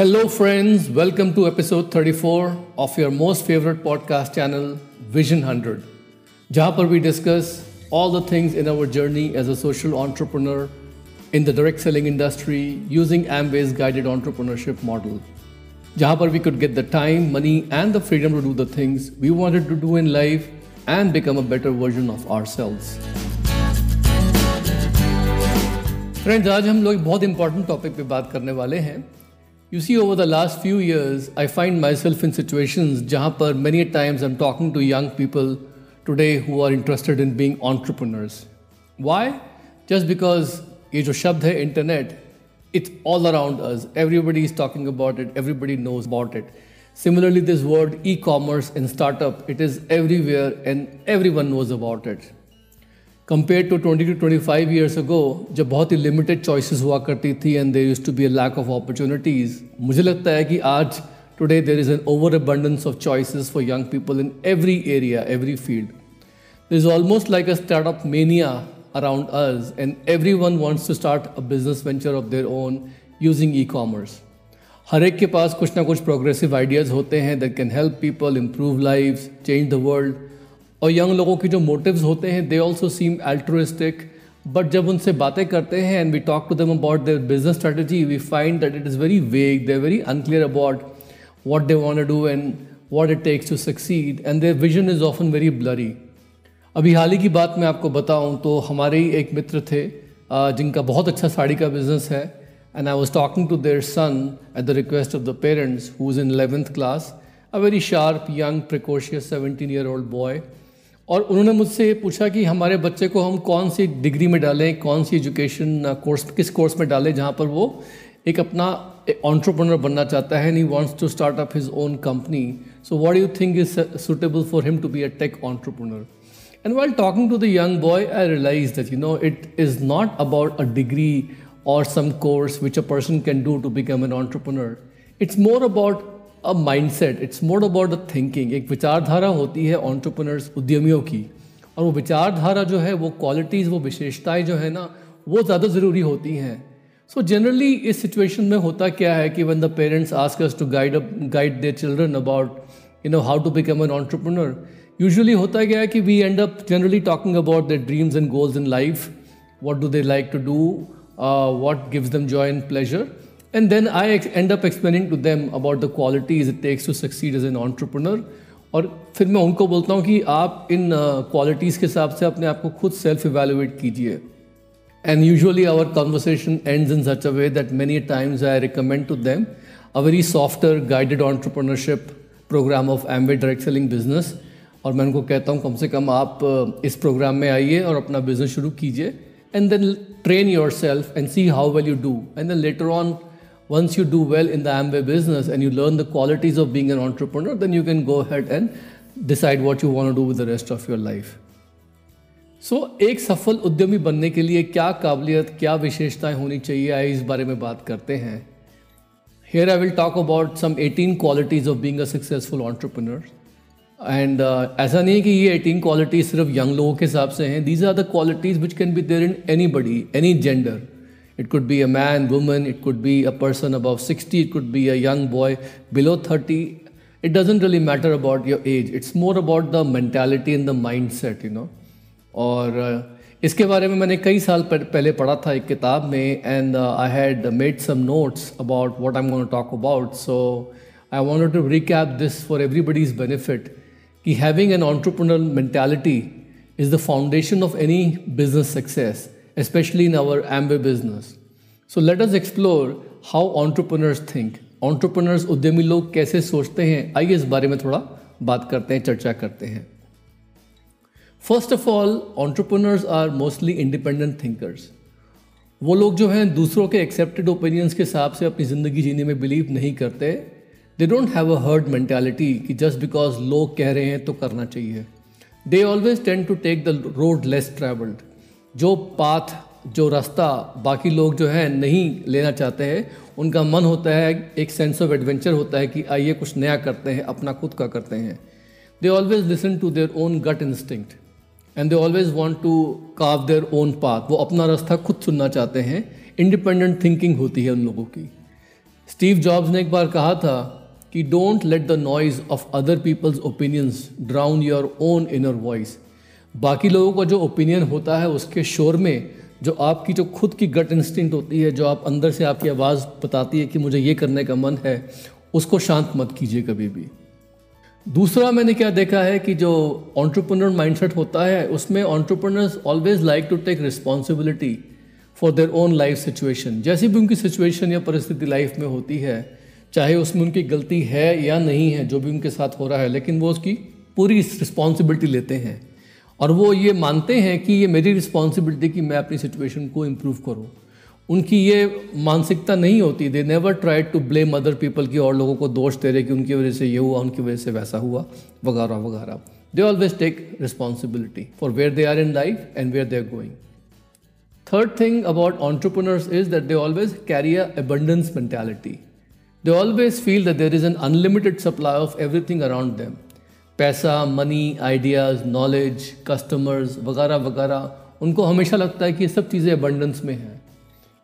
Hello friends welcome to episode 34 of your most favourite podcast channel vision 100 जहाँ पर we discuss all the things in our journey as a social entrepreneur in the direct selling industry using Amway's guided entrepreneurship model जहाँ पर we could get the time money and the freedom to do the things we wanted to do in life and become a better version of ourselves friends आज हम लोग बहुत important topic पर बात करने वाले हैं। You see over the last few years I find myself in situations जहाँ पर many times I am talking to young people today who are interested in being entrepreneurs why just because ये जो शब्द है internet it's all around us. Everybody is talking about it, everybody knows about it. Similarly, this word e commerce and startup, it is everywhere and everyone knows about it. Compared to 20 to 25 years ago, जब बहुत ही limited choices हुआ करती थी and there used to be a lack of opportunities मुझे लगता है कि आज today there is an over abundance of choices for young people in every area every field There is almost like a startup mania around us, and everyone wants to start a business venture of their own using e-commerce. हर एक के पास कुछ ना कुछ progressive ideas होते हैं that can help people improve life change the world और यंग लोगों के जो मोटिव्स होते हैं they also seem altruistic but जब उनसे बातें करते हैं and we talk to them about their business strategy we find that it is very vague they very unclear about what they want do and what it takes to succeed and and vision is often very blurry अभी हाल ही की बात मैं आपको बताऊँ तो हमारे ही एक मित्र थे जिनका बहुत अच्छा साड़ी का बिज़नेस है and I was talking to their son at the request of the parents who is in eleventh class a very sharp young precocious seventeen year old boy और उन्होंने मुझसे ये पूछा कि हमारे बच्चे को हम कौन सी डिग्री में डालें, कौन सी एजुकेशन कोर्स, किस कोर्स में डालें जहाँ पर वो एक अपना ऑन्ट्रप्रनर बनना चाहता है and he to start up his own company so what you think is suitable for him to be a tech entrepreneur and while talking to the young boy I realise that you know it is not about a degree और some course which a person can do to become an entrepreneur it's more about a mindset. It's more about the thinking एक विचारधारा होती है entrepreneurs, उद्यमियों की। और वो विचारधारा जो है, वो क्वालिटीज़ वो विशेषताएँ जो है ना, वो ज़्यादा ज़रूरी होती हैं। सो जनरली इस सिचुएशन में होता क्या है कि when the parents ask us to guide guide their children about you know how to become an entrepreneur usually होता क्या है कि we end up generally talking about the dreams and goals in life what do they like to do what gives them joy and pleasure and then I end up explaining to them about the qualities it takes to succeed as an entrepreneur और फिर मैं उनको बोलता हूँ कि आप इन qualities के हिसाब से अपने आप को खुद सेल्फ इवेलुएट कीजिए and usually our conversation ends in such a way that many times I recommend to them a very softer guided entrepreneurship programme of Amway direct selling business और मैं उनको कहता हूँ, कम से कम आप इस प्रोग्राम में आइए और अपना बिज़नेस शुरू कीजिए। And then train yourself and see how well you do and then later on once you do well in the Amway business and you learn the qualities of being an entrepreneur, then you can go ahead and decide what you want to do with the rest of your life. So so, एक सफल उद्यमी बनने के लिए क्या काबिलियत क्या विशेषताएँ होनी चाहिए? आइए इस बारे में बात करते हैं। Here I will talk about some 18 qualities of being a successful entrepreneur and ऐसा नहीं है कि ये एटीन क्वालिटीज सिर्फ़ यंग लोगों के हिसाब से हैं। These are the qualities which can be there in anybody any gender it could be a man woman it could be a person about sixty it could be a young boy below thirty it doesn't really matter about your age it's more about the mentality in the mindset you know और uh, इसके बारे में मैंने कई साल पहले पढ़ा था एक किताब में and I had made some notes about what I am gonna talk about so I want to recap this for everybody's benefit कि having an entrepreneurial mentality is the foundation of any business success, especially in our Amway business. So let us explore how entrepreneurs think. Entrepreneurs, उद्यमी लोग कैसे सोचते हैं? आइए इस बारे में थोड़ा बात करते हैं, चर्चा करते हैं। First of all entrepreneurs are mostly independent thinkers वो लोग जो हैं, दूसरों के एक्सेप्टेड ओपिनियंस के हिसाब से अपनी ज़िंदगी जीने में बिलीव नहीं करते। They don't have a herd mentality कि जस्ट बिकॉज़ लोग कह रहे हैं तो करना चाहिए। They always tend to take the road less travelled जो पाथ, जो रास्ता बाकी लोग जो है नहीं लेना चाहते हैं, उनका मन होता है, एक सेंस ऑफ़ एडवेंचर होता है कि आइए कुछ नया करते हैं, अपना खुद का करते हैं। They always listen to their own gut instinct and they always want to carve their own path वो अपना रास्ता खुद चुनना चाहते हैं। इंडिपेंडेंट थिंकिंग होती है उन लोगों की। स्टीव जॉब्स ने एक बार कहा था कि don't let the noise of other people's opinions drown your own inner voice बाकी लोगों का जो ओपिनियन होता है उसके शोर में जो आपकी जो खुद की गट इंस्टिंक्ट होती है, जो आप अंदर से आपकी आवाज़ बताती है कि मुझे ये करने का मन है, उसको शांत मत कीजिए कभी भी। दूसरा मैंने क्या देखा है कि जो ऑन्टरप्रनर माइंडसेट होता है, उसमें entrepreneurs always like to take responsibility for their own life situation जैसी भी उनकी सिचुएशन या परिस्थिति लाइफ में होती है, चाहे उसमें उनकी गलती है या नहीं है, जो भी उनके साथ हो रहा है, लेकिन वो उसकी पूरी रिस्पॉन्सिबिलिटी लेते हैं। और वो ये मानते हैं कि ये मेरी रिस्पॉन्सिबिलिटी कि मैं अपनी सिचुएशन को इम्प्रूव करूँ उनकी ये मानसिकता नहीं होती they never try to blame other people की और लोगों को दोष दे रहे कि उनकी वजह से ये हुआ, उनकी वजह से वैसा हुआ, वगैरह वगैरह they always take responsibility for where they are in life and where they are going third thing about entrepreneurs is that they always carry a abundance mentality. They always feel that there is an unlimited supply of everything around them. पैसा money ideas knowledge customers वगैरह वगैरह, उनको हमेशा लगता है कि ये सब चीज़ें अबंडेंस में हैं।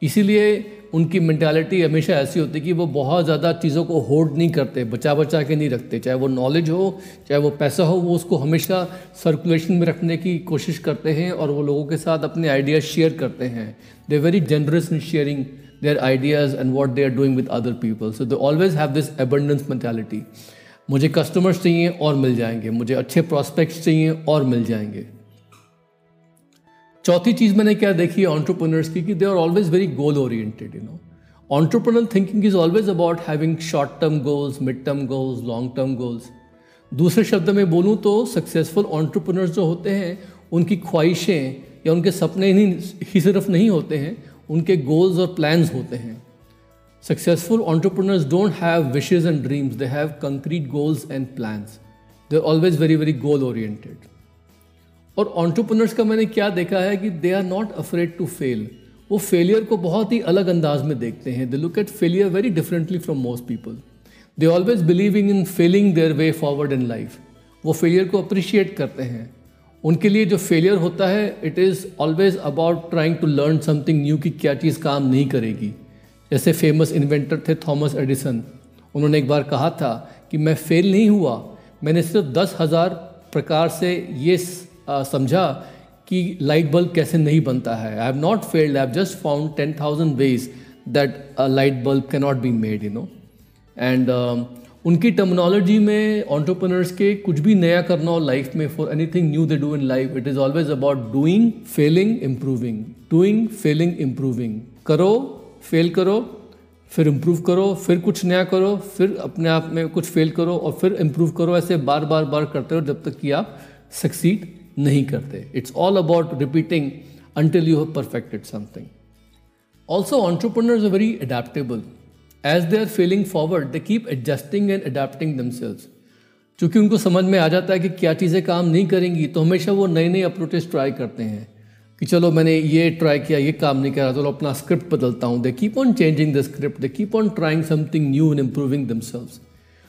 इसीलिए उनकी मैंटेलिटी हमेशा ऐसी होती है कि वो बहुत ज़्यादा चीज़ों को होल्ड नहीं करते बचा बचा के नहीं रखते। चाहे वो नॉलेज हो, चाहे वो पैसा हो, वो उसको हमेशा सर्कुलेशन में रखने की कोशिश करते हैं और वो लोगों के साथ अपने आइडियाज़ शेयर करते हैं। They very generous in sharing their ideas and what they are doing with other people so they always have this abundance mentality मुझे कस्टमर्स चाहिए और मिल जाएँगे। मुझे अच्छे प्रॉस्पेक्ट्स चाहिए और मिल जाएँगे। चौथी चीज़ मैंने क्या देखी है ऑन्टरप्रनर्स की कि they are always very goal oriented you know entrepreneurial thinking is always about having short term goals mid term goals long term goals दूसरे शब्द में बोलूँ तो सक्सेसफुल ऑन्टरप्रनर्स जो होते हैं उनकी ख्वाहिशें या उनके सपने ही, ही सिर्फ़ नहीं होते हैं उनके गोल्स और प्लान्स होते हैं। Successful entrepreneurs don't have wishes and dreams, they have concrete goals and plans. They're always very, very goal oriented. और ऑन्टरप्रनर्स का मैंने क्या देखा है कि they are not afraid to fail वो फेलियर को बहुत ही अलग अंदाज में देखते हैं. They look at failure very differently from most people they always believing in failing their way forward in life वो फेलियर को अप्रिशिएट करते हैं. उनके लिए जो फेलियर होता है it is always about trying to learn something new कि क्या चीज़ काम नहीं करेगी. जैसे फ़ेमस इन्वेंटर थे थॉमस एडिसन उन्होंने एक बार कहा था कि मैं फेल नहीं हुआ। मैंने सिर्फ़ दस हज़ार प्रकार से ये समझा कि लाइट बल्ब कैसे नहीं बनता है। I have not failed I have just found ten thousand ways that light bulb cannot be made you know and उनकी टर्मिनोलॉजी में ऑन्टरप्रनर्स के कुछ भी नया करना हो लाइफ में for anything new they do in life it is always about doing failing improving doing failing improving करो फेल करो, फिर इम्प्रूव करो, फिर कुछ नया करो, फिर अपने आप में कुछ फेल करो और फिर इम्प्रूव करो, ऐसे बार बार बार करते रहो जब तक कि आप सक्सीड नहीं करते। It's all about repeating until you have perfected something also entrepreneurs are very adaptable as they are failing forward they keep adjusting and adapting themselves चूँकि उनको समझ में आ जाता है कि क्या चीज़ें काम नहीं करेंगी तो हमेशा वो नए नए अप्रोचेस ट्राई करते हैं। कि चलो मैंने ये ट्राई किया, ये काम नहीं करा, चलो अपना स्क्रिप्ट बदलता हूँ। They keep on changing the script they keep on trying something new in improving themselves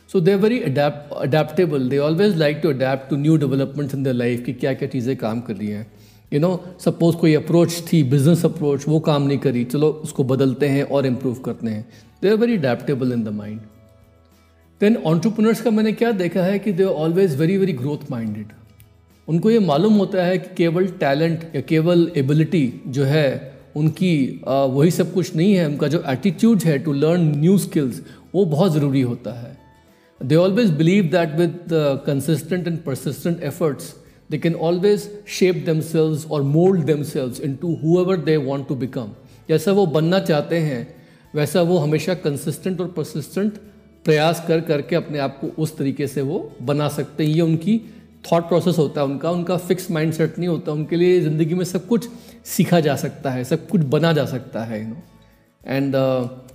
so they very adaptable they always like to adapt new developments in the life कि क्या क्या चीज़ें काम कर रही हैं। यू नो सपोज़ कोई approach थी बिज़नेस अप्रोच वो काम नहीं करी, चलो उसको बदलते हैं और इम्प्रूव करते हैं। They are very adaptable in the mind then entrepreneurs का मैंने क्या देखा है कि they are always very very growth minded उनको ये मालूम होता है कि केवल टैलेंट या केवल एबिलिटी जो है, उनकी वही सब कुछ नहीं है, उनका जो एटीट्यूड है टू लर्न न्यू स्किल्स वो बहुत ज़रूरी होता है। They always believe that with consistent and persistent efforts they can always shape themselves और mould themselves into whoever they want to become जैसा वो बनना चाहते हैं, वैसा वो हमेशा कंसिस्टेंट और परसिस्टेंट प्रयास कर, करके अपने आप को उस तरीके से वो बना सकते हैं। ये उनकी थॉट प्रोसेस होता है उनका उनका फिक्स माइंड सेट नहीं होता, उनके लिए ज़िंदगी में सब कुछ सीखा जा सकता है, सब कुछ बना जा सकता है यू नो एंड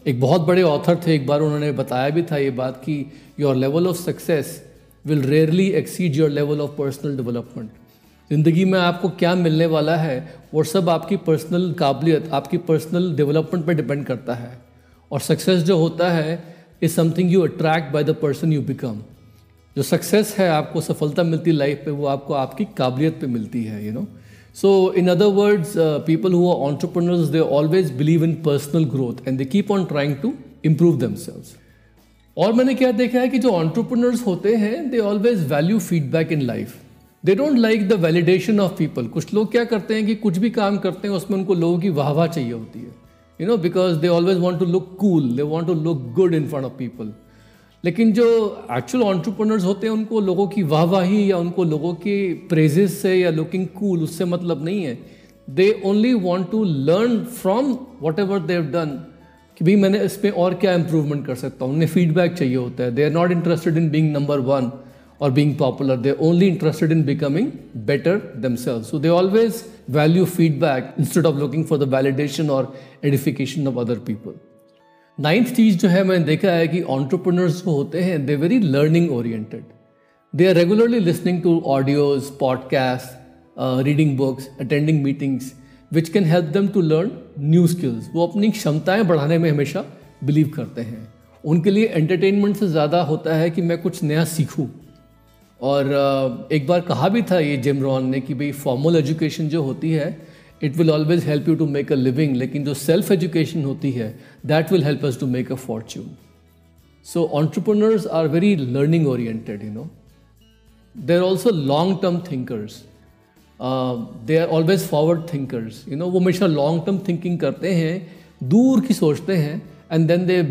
एक बहुत बड़े ऑथर थे, एक बार उन्होंने बताया भी था ये बात कि your level of success will rarely exceed your level of personal development ज़िंदगी में आपको क्या मिलने वाला है, वो सब आपकी पर्सनल काबिलियत, आपकी पर्सनल डेवलपमेंट पर डिपेंड करता है. और सक्सेस जो होता है is something you attract by the person you become जो सक्सेस है, आपको सफलता मिलती है लाइफ पे, वो आपको आपकी काबिलियत पे मिलती है you know so in other words people who are entrepreneurs they always believe in personal growth and they keep on trying to improve themselves और मैंने क्या देखा है कि जो ऑन्टरप्रनर्स होते हैं they always value feedback in life they don't like the validation of people कुछ लोग क्या करते हैं कि कुछ भी काम करते हैं, उसमें उनको लोगों की वाहवा चाहिए होती है you know because they always want to look cool they want to look good in front of people लेकिन जो एक्चुअल ऑन्टरप्रनर्स होते हैं, उनको लोगों की वाहवाही या उनको लोगों के प्रेजेस से या लुकिंग कूल उससे मतलब नहीं है। They only want to learn from whatever they've done कि भाई मैंने इसमें और क्या इम्प्रूवमेंट कर सकता हूँ। उन्हें फीडबैक चाहिए होता है। They are not interested in being number one और being popular they only interested in becoming better themselves so they always value feedback instead of looking for the validation और edification of other people ninth चीज़ जो है, मैंने देखा है कि entrepreneurs जो होते हैं they very learning oriented they are regularly listening to audios podcast reading books attending meetings which can help them to learn new skills वो अपनी क्षमताएँ बढ़ाने में हमेशा बिलीव करते हैं। उनके लिए एंटरटेनमेंट से ज़्यादा होता है कि मैं कुछ नया सीखूं। और एक बार कहा भी था ये जिम रॉन ने कि भाई फॉर्मल एजुकेशन जो होती है it will always help you to make a living लेकिन जो सेल्फ एजुकेशन होती है that will help us to make a fortune so entrepreneurs are very learning oriented you know they are also long term thinkers they are always forward thinkers you know वो हमेशा long term thinking करते हैं दूर की सोचते हैं and then they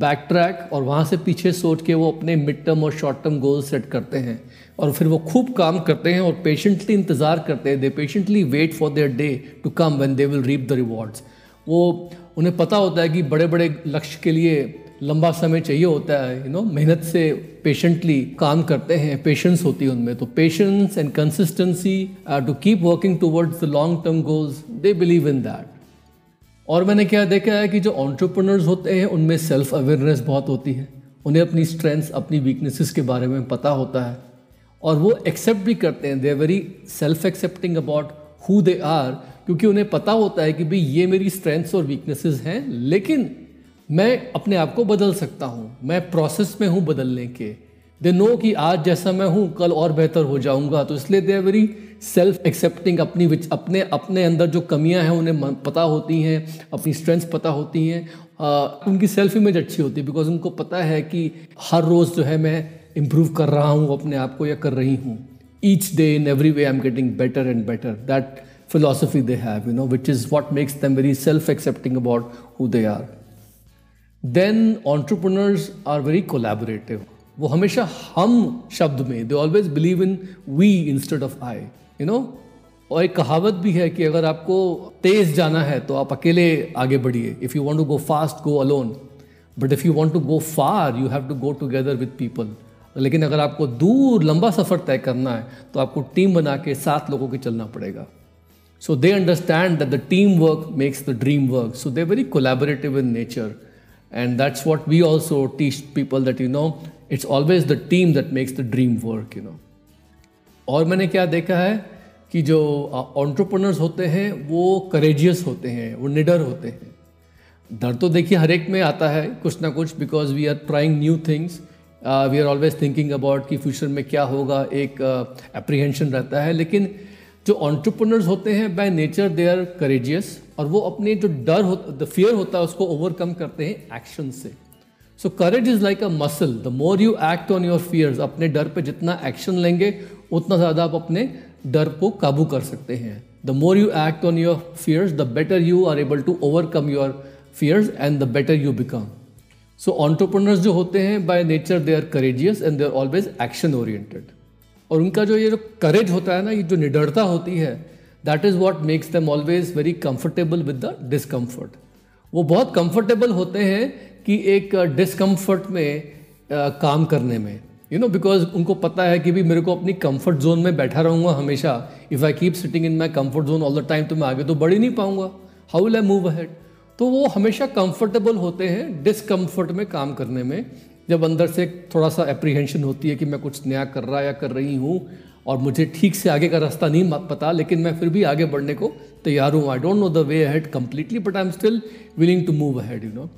back track और वहाँ से पीछे सोच के वो अपने मिड टर्म और शॉर्ट टर्म गोल सेट करते हैं। और फिर वो खूब काम करते हैं और पेशेंटली इंतज़ार करते हैं। They patiently wait for their day to come when they will reap the rewards वो, उन्हें पता होता है कि बड़े बड़े लक्ष्य के लिए लंबा समय चाहिए होता है यू नो मेहनत से पेशेंटली काम करते हैं पेशेंस होती है उनमें। तो patience and consistency to keep working towards the long term goals they believe in that और मैंने क्या देखा है कि जो ऑन्टरप्रनर्स होते हैं, उनमें सेल्फ अवेयरनेस बहुत होती है। उन्हें अपनी स्ट्रेंथ्स अपनी वीकनेसेस के बारे में पता होता है। और वो एक्सेप्ट भी करते हैं। They very self accepting about who they are क्योंकि उन्हें पता होता है कि भाई, ये मेरी स्ट्रेंथ्स और वीकनेसेस हैं, लेकिन मैं अपने आप को बदल सकता हूँ। मैं प्रोसेस में हूँ बदलने के। दे नो कि आज जैसा मैं हूँ, कल और बेहतर हो जाऊँगा। तो इसलिए दे वेरी सेल्फ एक्सेप्टिंग अपनी विच अपने अपने अंदर जो कमियाँ हैं उन्हें पता होती हैं अपनी स्ट्रेंथ्स पता होती हैं उनकी सेल्फ इमेज अच्छी होती है बिकॉज़ उनको पता है कि हर रोज़ जो है मैं इम्प्रूव कर रहा हूँ अपने आप को या कर रही हूँ each day in every way I am getting better and better that philosophy they have, you know, which is what makes them very self accepting about who they are. Then entrepreneurs are very collaborative. वो हमेशा हम शब्द में they always believe in we instead of I you know और एक कहावत भी है कि अगर आपको तेज जाना है तो आप अकेले आगे बढ़िए। If you want to go fast go alone but if you want to go far you have to go together with people लेकिन अगर आपको दूर लंबा सफ़र तय करना है तो आपको टीम बना के सात लोगों के चलना पड़ेगा। So they understand that the teamwork makes the dream work so they very collaborative in nature and that's what we also teach people that you know it's always the team that makes the dream work you know और मैंने क्या देखा है कि जो entrepreneurs होते हैं वो करेजियस होते हैं वो निडर होते हैं। डर तो देखिए हर एक में आता है कुछ ना कुछ because we are trying new things we are always thinking about कि फ्यूचर में क्या होगा एक अप्रीहेंशन uh, रहता है। लेकिन जो ऑन्टरप्रनर्स होते हैं by nature they are courageous और वो अपने जो डर हो द फियर होता है उसको ओवरकम करते हैं एक्शन से। So courage is like a muscle the more you act on your fears अपने डर पे जितना एक्शन लेंगे उतना ज़्यादा आप अपने डर को काबू कर सकते हैं। The more you act on your fears the better you are able to overcome your fears and the better you become so entrepreneurs जो होते हैं by nature they are courageous and they are always action oriented और उनका जो ये जो करेज होता है ना ये जो निडरता होती है that is what makes them always very comfortable with the discomfort वो बहुत कंफर्टेबल होते हैं कि एक डिसकम्फर्ट में आ, काम करने में। यू नो बिकॉज़ उनको पता है कि भी मेरे को अपनी कंफर्ट जोन में बैठा रहूँगा हमेशा। If I keep sitting in my comfort zone all the time तो मैं आगे तो बढ़ ही नहीं पाऊँगा। How will I move ahead तो वो हमेशा कंफर्टेबल होते हैं डिसकम्फर्ट में काम करने में। जब अंदर से थोड़ा सा अप्रीहेंशन होती है कि मैं कुछ नया कर रहा या कर रही हूँ, और मुझे ठीक से आगे का रास्ता नहीं पता, लेकिन मैं फिर भी आगे बढ़ने को तैयार हूँ। I don't know the way ahead completely but I am still willing to move ahead you know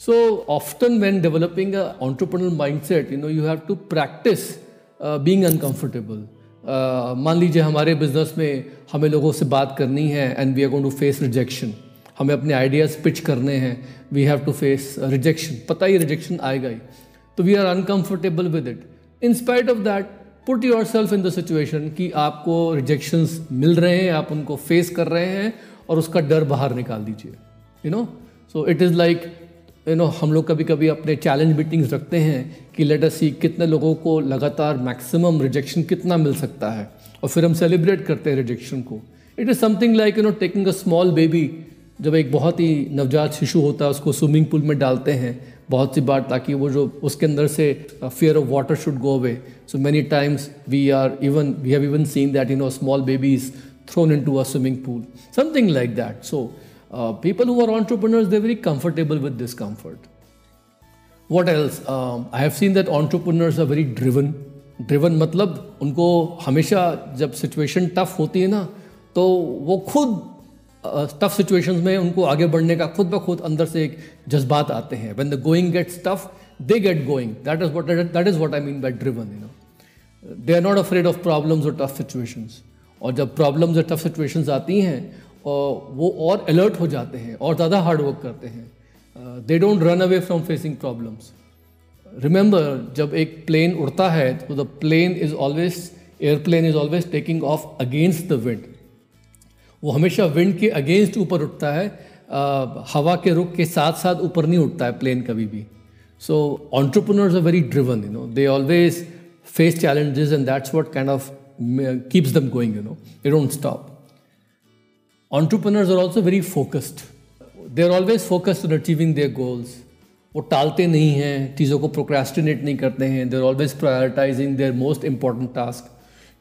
So often when developing an entrepreneurial mindset, you know, you have to practice uh, being uncomfortable. Uh, मान लीजिए हमारे business में हमें लोगों से बात करनी है and we are going to face rejection हमें अपने आइडियाज़ पिच करने हैं. We have to face rejection पता ही रिजेक्शन आएगा ही. तो we are uncomfortable with it in spite of that put yourself in the situation कि आपको रिजेक्शंस मिल रहे हैं आप उनको फेस कर रहे हैं और उसका डर बाहर निकाल दीजिए. You know so it is like you know हम लोग कभी कभी अपने चैलेंज मीटिंग्स रखते हैं कि लेट अस सी कितने लोगों को लगातार मैक्सिमम रिजेक्शन कितना मिल सकता है। और फिर हम सेलिब्रेट करते हैं रिजेक्शन को। It is something like you know taking a small baby जब एक बहुत ही नवजात शिशु होता है, उसको स्विमिंग पूल में डालते हैं, बहुत सी बार ताकि वो जो उसके अंदर से fear of water should go away so many times we are even we have even seen that you know small babies into a swimming pool something like that so uh, people who are entrepreneurs they're very comfortable with discomfort. What else? Um, i have seen that entrepreneurs are very driven. Driven मतलब उनको हमेशा जब situation tough होती है ना तो वो खुद टफ सिचुएशंस में उनको आगे बढ़ने का खुद ब खुद अंदर से एक जज्बात आते हैं। When the going gets tough they get going that is what that is what I mean by driven you know they are not afraid of problems और टफ सिचुएशंस और जब प्रॉब्लम्स और टफ सिचुएशंस आती हैं वो और alert हो जाते हैं और ज़्यादा हार्ड वर्क करते हैं। They don't run away from facing problems remember जब एक प्लेन उड़ता है तो the plane is always airplane is always taking off against the wind वो हमेशा विंड के अगेंस्ट ऊपर उठता है आ, हवा के रुख के साथ साथ ऊपर नहीं उठता है प्लेन कभी भी। So entrepreneurs are very driven you know they always face challenges and that's what kind of keeps them going you know they don't stop entrepreneurs are also very focused they are always focused on achieving their goals वो टालते नहीं हैं, चीज़ों को procrastinate नहीं करते हैं they are always prioritising their most important task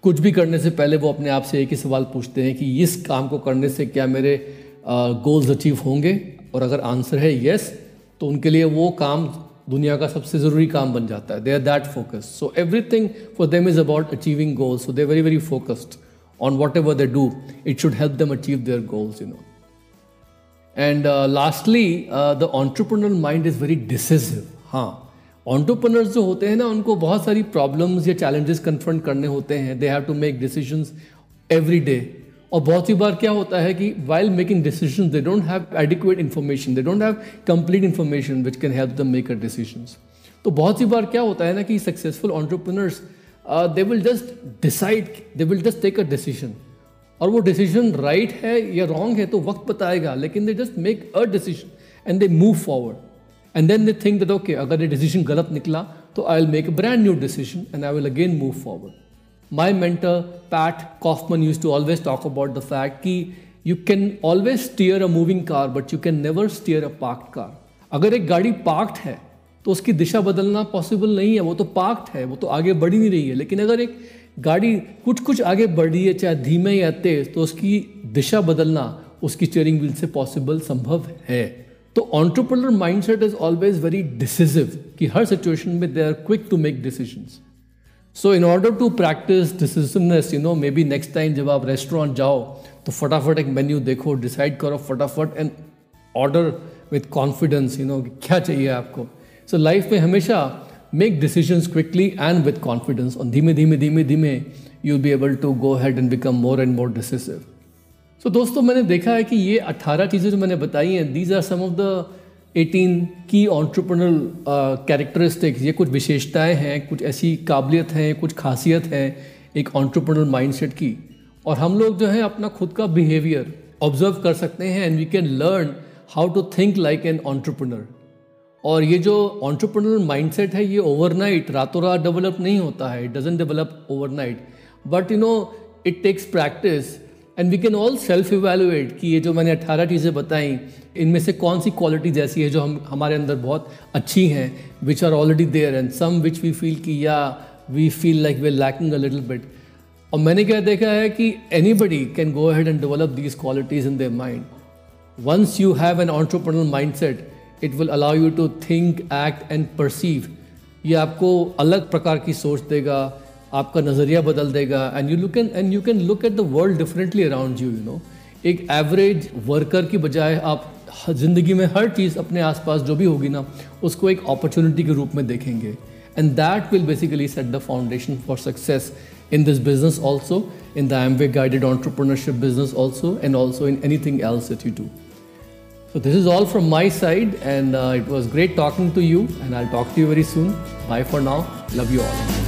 कुछ भी करने से पहले वो अपने आप से एक ही सवाल पूछते हैं कि इस काम को करने से क्या मेरे गोल्स अचीव होंगे? और अगर आंसर है येस तो उनके लिए वो काम दुनिया का सबसे ज़रूरी काम बन जाता है. They are that focus so everything for them is about achieving goals so they very very focused on whatever they do it should help them achieve their goals you know and lastly the entrepreneurial mind is very decisive हाँ entrepreneurs जो होते हैं ना, उनको बहुत सारी problems या challenges confront करने होते हैं. They have to make decisions every day और बहुत सी बार क्या होता है कि while making decision they don't have adequate information they don't have complete information which can help them make a decision तो बहुत सी बार क्या होता है ना कि successful entrepreneurs they will just decide they will just take a decision और वो डिसीज़न राइट right है या रॉन्ग है तो वक्त बताएगा, लेकिन they just make a decision and they move forward and then they think that okay अगर ये डिसीज़न गलत निकला तो I will make a brand new decision and I will again move forward my mentor Pat Kaufman use to always talk about the fact कि you can always steer a moving car but you can never steer a park car अगर एक गाड़ी parked है तो उसकी दिशा बदलना possible नहीं है, वो तो पार्कड है, वो तो आगे बढ़ ही नहीं रही है। लेकिन अगर एक गाड़ी कुछ कुछ आगे बढ़ रही है, चाहे धीमे या तेज तो उसकी दिशा बदलना, उसकी स्टीयरिंग व्हील से पॉसिबल संभव है। तो entrepreneur mindset is always very decisive कि हर सिचुएशन में they are quick to make decisions so in order to practise decisiveness you know maybe next time जब आप रेस्टोरेंट जाओ तो फटाफट एक मेन्यू देखो डिसाइड करो फटाफट and order with confidence you know क्या चाहिए आपको। सो so लाइफ में हमेशा make decisions quickly and with confidence और धीमे धीमे धीमे धीमे you be able to go head and become more and more decisive so दोस्तों, मैंने देखा है कि ये 18 चीज़ें जो मैंने बताई हैं these are some of the 18 key entrepreneurial characteristics ये कुछ विशेषताएँ हैं, कुछ ऐसी काबिलियत हैं, कुछ खासियत हैं एक ऑन्ट्रप्रनल माइंडसेट की। और हम लोग जो है, अपना खुद का बिहेवियर ऑब्ज़र्व कर सकते हैं and we can learn how to think like an entrepreneur और ये जो ऑन्ट्रप्रनल माइंडसेट है, ये ओवरनाइट रातों रात डेवलप नहीं होता है it doesn't develop overnight but you know it takes practice and we can all self evaluate कि ये जो मैंने अट्ठारह चीज़ें बताई, इनमें से कौन सी क्वालिटीज़ ऐसी है जो हम, हमारे अंदर बहुत अच्छी हैं which are already there and some which we feel कि या we feel like we lacking a little bit और मैंने क्या देखा है कि anybody can go head and develop these qualities in their mind once you have an entrepreneurial mindset it will allow you to think act and perceive ये आपको अलग प्रकार की सोच देगा आपका नज़रिया बदल देगा and you look an and you can look at the world differently around you you know एक एवरेज वर्कर की बजाय आप ज़िंदगी में हर चीज़ अपने आसपास जो भी होगी ना उसको एक अपॉर्चुनिटी के रूप में देखेंगे. And that will basically set the foundation for success in this business also, in the Amway guided entrepreneurship business also, and also in anything else that you do. So, this is all from my side, and uh, it was great talking to you. And I'll talk to you very soon. Bye for now. Love you all.